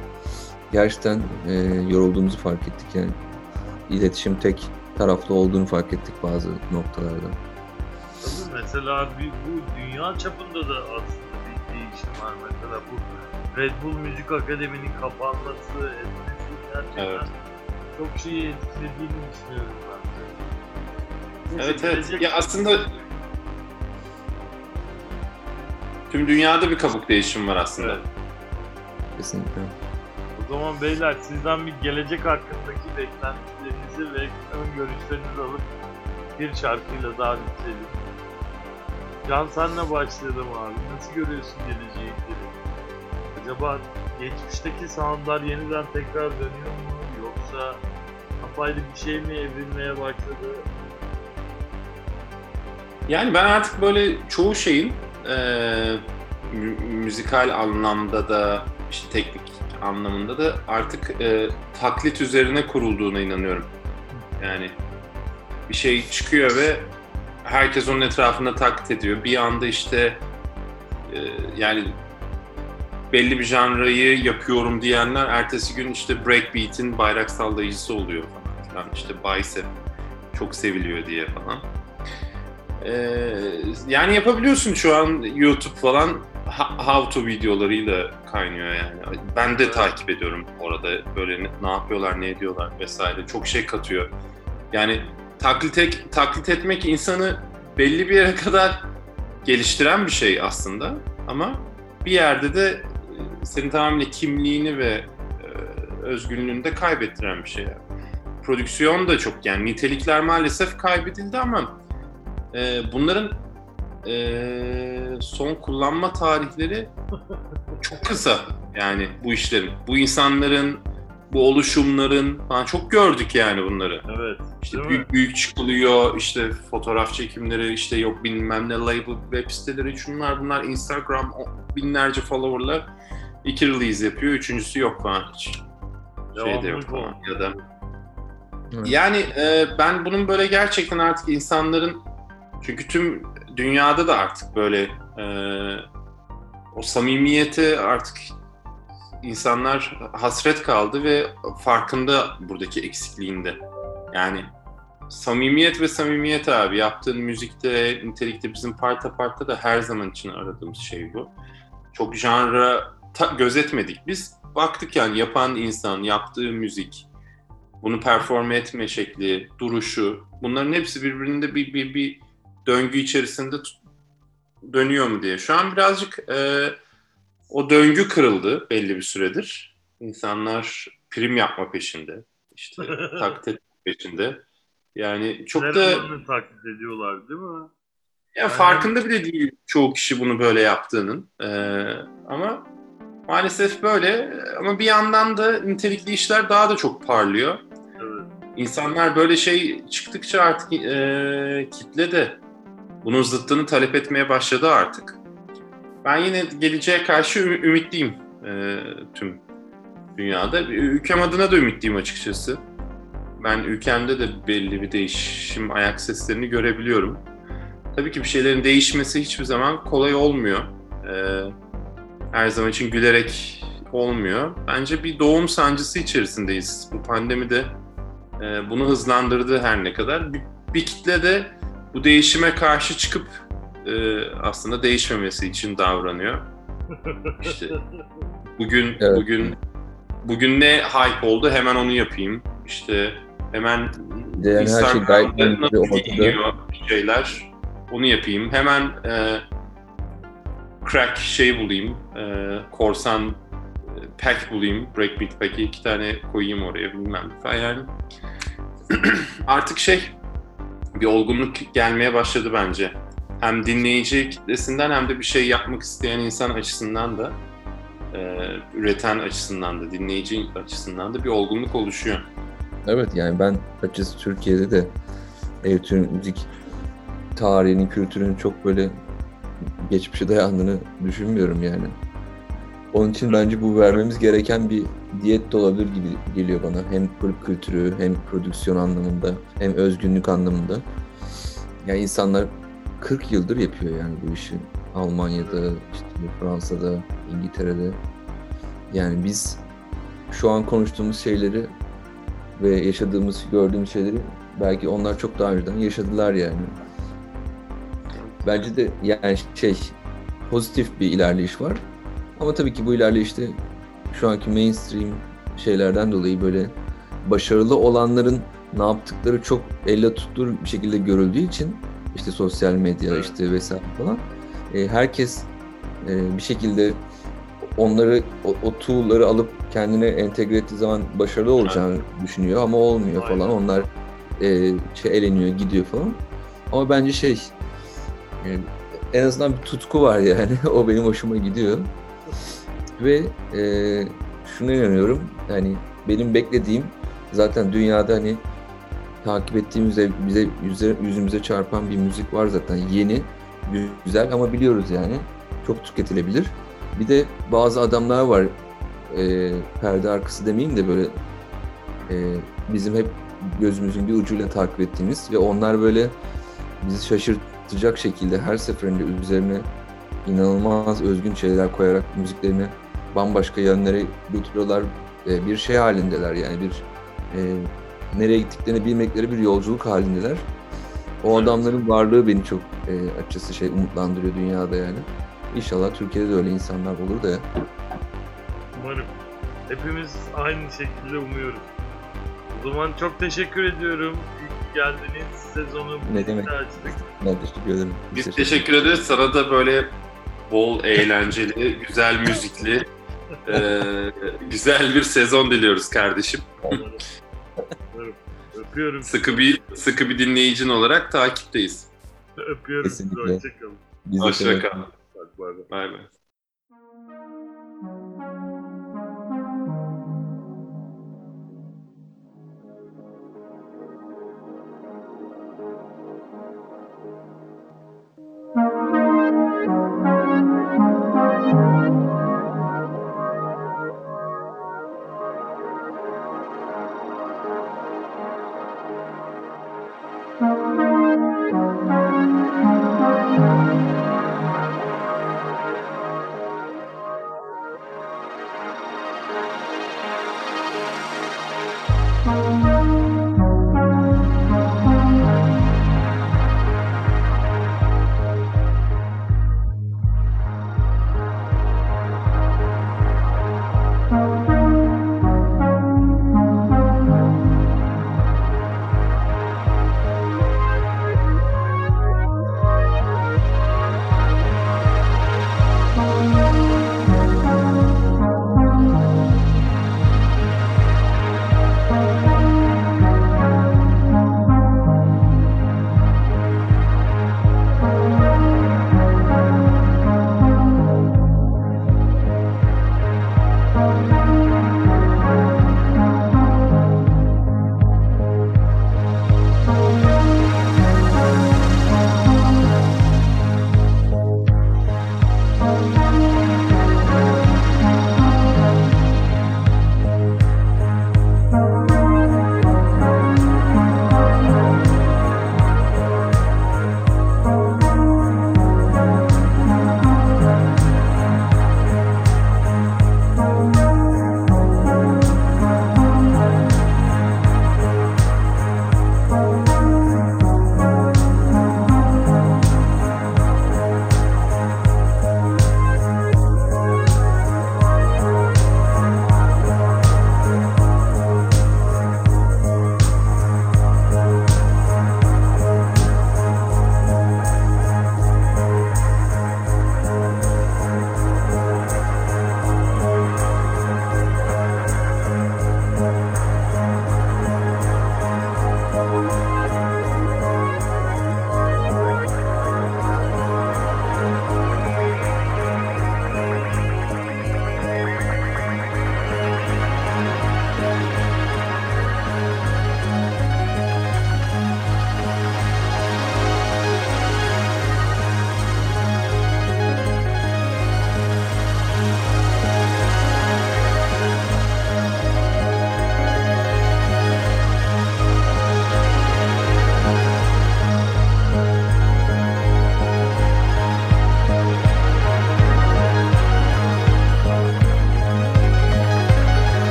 gerçekten e, yorulduğumuzu fark ettik yani. İletişim tek taraflı olduğunu fark ettik bazı noktalarda. Tabii mesela bir, bu dünya çapında da aslında bir değişim var. Mesela bu Red Bull Müzik Akademi'nin kapanması etmesi gerçekten Evet. çok şeyi etkilediğini düşünüyorum ben. Neyse, evet evet. Ya aslında tüm dünyada bir kabuk değişim var aslında. Evet. Kesinlikle. O zaman beyler sizden bir gelecek hakkındaki beklentilerinizi ve ön görüşlerinizi alıp bir şarkıyla daha bitirelim. Can senle başlayalım abi. Nasıl görüyorsun geleceği? Acaba geçmişteki soundlar yeniden tekrar dönüyor mu? Yoksa apayrı bir şey mi evrilmeye başladı? Yani ben artık böyle çoğu şeyin mü- müzikal anlamda da işte teknik anlamında da artık eee, taklit üzerine kurulduğuna inanıyorum. Yani bir şey çıkıyor ve herkes onun etrafında taklit ediyor. Bir anda işte e, yani belli bir janrayı yapıyorum diyenler ertesi gün işte breakbeat'in bayrak sallayıcısı oluyor falan filan. İşte bicep çok seviliyor diye falan. Ee, yani yapabiliyorsun şu an YouTube falan how to videolarıyla kaynıyor yani. Ben de takip ediyorum orada böyle ne, ne yapıyorlar, ne ediyorlar vesaire. Çok şey katıyor. Yani taklit, et- taklit etmek insanı belli bir yere kadar geliştiren bir şey aslında. Ama bir yerde de e, senin tamamen kimliğini ve e, özgünlüğünü de kaybettiren bir şey. Yani. Prodüksiyon da çok yani nitelikler maalesef kaybedildi ama e, bunların e, son kullanma tarihleri çok kısa yani bu işlerin. Bu insanların, bu oluşumların falan çok gördük yani bunları. Evet. İşte Değil mi? büyük büyük çıkılıyor, işte fotoğraf çekimleri, işte yok bilmem ne label web siteleri, şunlar bunlar, Instagram binlerce followerlar. iki release yapıyor, üçüncüsü yok falan hiç. Şey de yok falan. Ya da Evet. yani e, ben bunun böyle gerçekten artık insanların çünkü tüm dünyada da artık böyle e, o samimiyete artık insanlar hasret kaldı ve farkında buradaki eksikliğinde. Yani samimiyet ve samimiyet abi yaptığın müzikte, nitelikte bizim parta parta da her zaman için aradığımız şey bu. Çok janra ta- gözetmedik. Biz baktık yani yapan insan, yaptığı müzik, bunu performe etme şekli, duruşu, bunların hepsi birbirinde bir, bir, bir döngü içerisinde dönüyor mu diye. Şu an birazcık e, o döngü kırıldı belli bir süredir. İnsanlar prim yapma peşinde, işte taklit etme peşinde. Yani çok da Nerelerini taklit ediyorlar değil mi? ya farkında bile değil çoğu kişi bunu böyle yaptığının. E, ama maalesef böyle. Ama bir yandan da nitelikli işler daha da çok parlıyor. Evet. İnsanlar böyle şey çıktıkça artık e, kitle de bunun zıttını talep etmeye başladı artık. Ben yine geleceğe karşı ümitliyim e, tüm dünyada. Ülkem adına da ümitliyim açıkçası. Ben ülkemde de belli bir değişim ayak seslerini görebiliyorum. Tabii ki bir şeylerin değişmesi hiçbir zaman kolay olmuyor. E, her zaman için gülerek olmuyor. Bence bir doğum sancısı içerisindeyiz. Bu pandemi de e, bunu hızlandırdı her ne kadar. Bir, bir kitle de bu değişime karşı çıkıp e, aslında değişmemesi için davranıyor. İşte bugün Evet. bugün bugün ne hype oldu hemen onu yapayım. İşte hemen yani her şey Instagram'da net ve nasıl şeyler onu yapayım. Hemen e, crack şey bulayım. E, korsan e, pack bulayım. Breakbeat pack'i iki tane koyayım oraya bilmem falan yani. Artık şey bir olgunluk gelmeye başladı bence. Hem dinleyici kitlesinden hem de bir şey yapmak isteyen insan açısından da e, üreten açısından da dinleyici açısından da bir olgunluk oluşuyor. Evet yani ben açıkçası Türkiye'de de elektronik müzik tarihinin, kültürünün çok böyle geçmişe dayandığını düşünmüyorum yani. Onun için bence bu vermemiz gereken bir diyet de olabilir gibi geliyor bana. Hem kulüp kültürü, hem prodüksiyon anlamında, hem özgünlük anlamında. Yani insanlar 40 yıldır yapıyor yani bu işi. Almanya'da, işte Fransa'da, İngiltere'de. Yani biz şu an konuştuğumuz şeyleri ve yaşadığımız, gördüğümüz şeyleri belki onlar çok daha önceden yaşadılar yani. Bence de yani şey pozitif bir ilerleyiş var. Ama tabii ki bu ilerleyişte şu anki mainstream şeylerden dolayı böyle başarılı olanların ne yaptıkları çok elle tutulur bir şekilde görüldüğü için işte sosyal medya Evet. işte vesaire falan e, herkes e, bir şekilde onları o, o tool'ları alıp kendine entegre ettiği zaman başarılı olacağını düşünüyor ama olmuyor Aynen. falan. Onlar e, şey eleniyor, gidiyor falan. Ama bence şey e, en azından bir tutku var yani. o benim hoşuma gidiyor. Ve e, şuna inanıyorum. Yani benim beklediğim zaten dünyada hani takip ettiğimizde bize yüze, yüzümüze çarpan bir müzik var zaten. Yeni, güzel ama biliyoruz yani. Çok tüketilebilir. Bir de bazı adamlar var e, perde arkası demeyeyim de böyle e, bizim hep gözümüzün bir ucuyla takip ettiğimiz ve onlar böyle bizi şaşırtacak şekilde her seferinde üzerine inanılmaz özgün şeyler koyarak müziklerini bambaşka yönlere götürüyorlar. E, bir şey halindeler yani bir e, nereye gittiklerini bilmekleri bir yolculuk halindeler. O Evet. adamların varlığı beni çok e, açıkçası şey umutlandırıyor dünyada yani. İnşallah Türkiye'de de öyle insanlar olur da ya. Umarım. Hepimiz aynı şekilde umuyoruz. O zaman çok teşekkür ediyorum. Ki geldiniz. Sezonu Ne demek. açtık. Ben teşekkür ederim. Biz teşekkür ederiz. Sana da böyle bol eğlenceli, güzel müzikli, e, güzel bir sezon diliyoruz kardeşim. Öpüyorum. Sıkı bir sıkı bir dinleyicin olarak takipteyiz. Öpüyorum. Kesinlikle. Hoşçakalın. Biz de Hoşça kal. Bak, bay bay. Bay bay.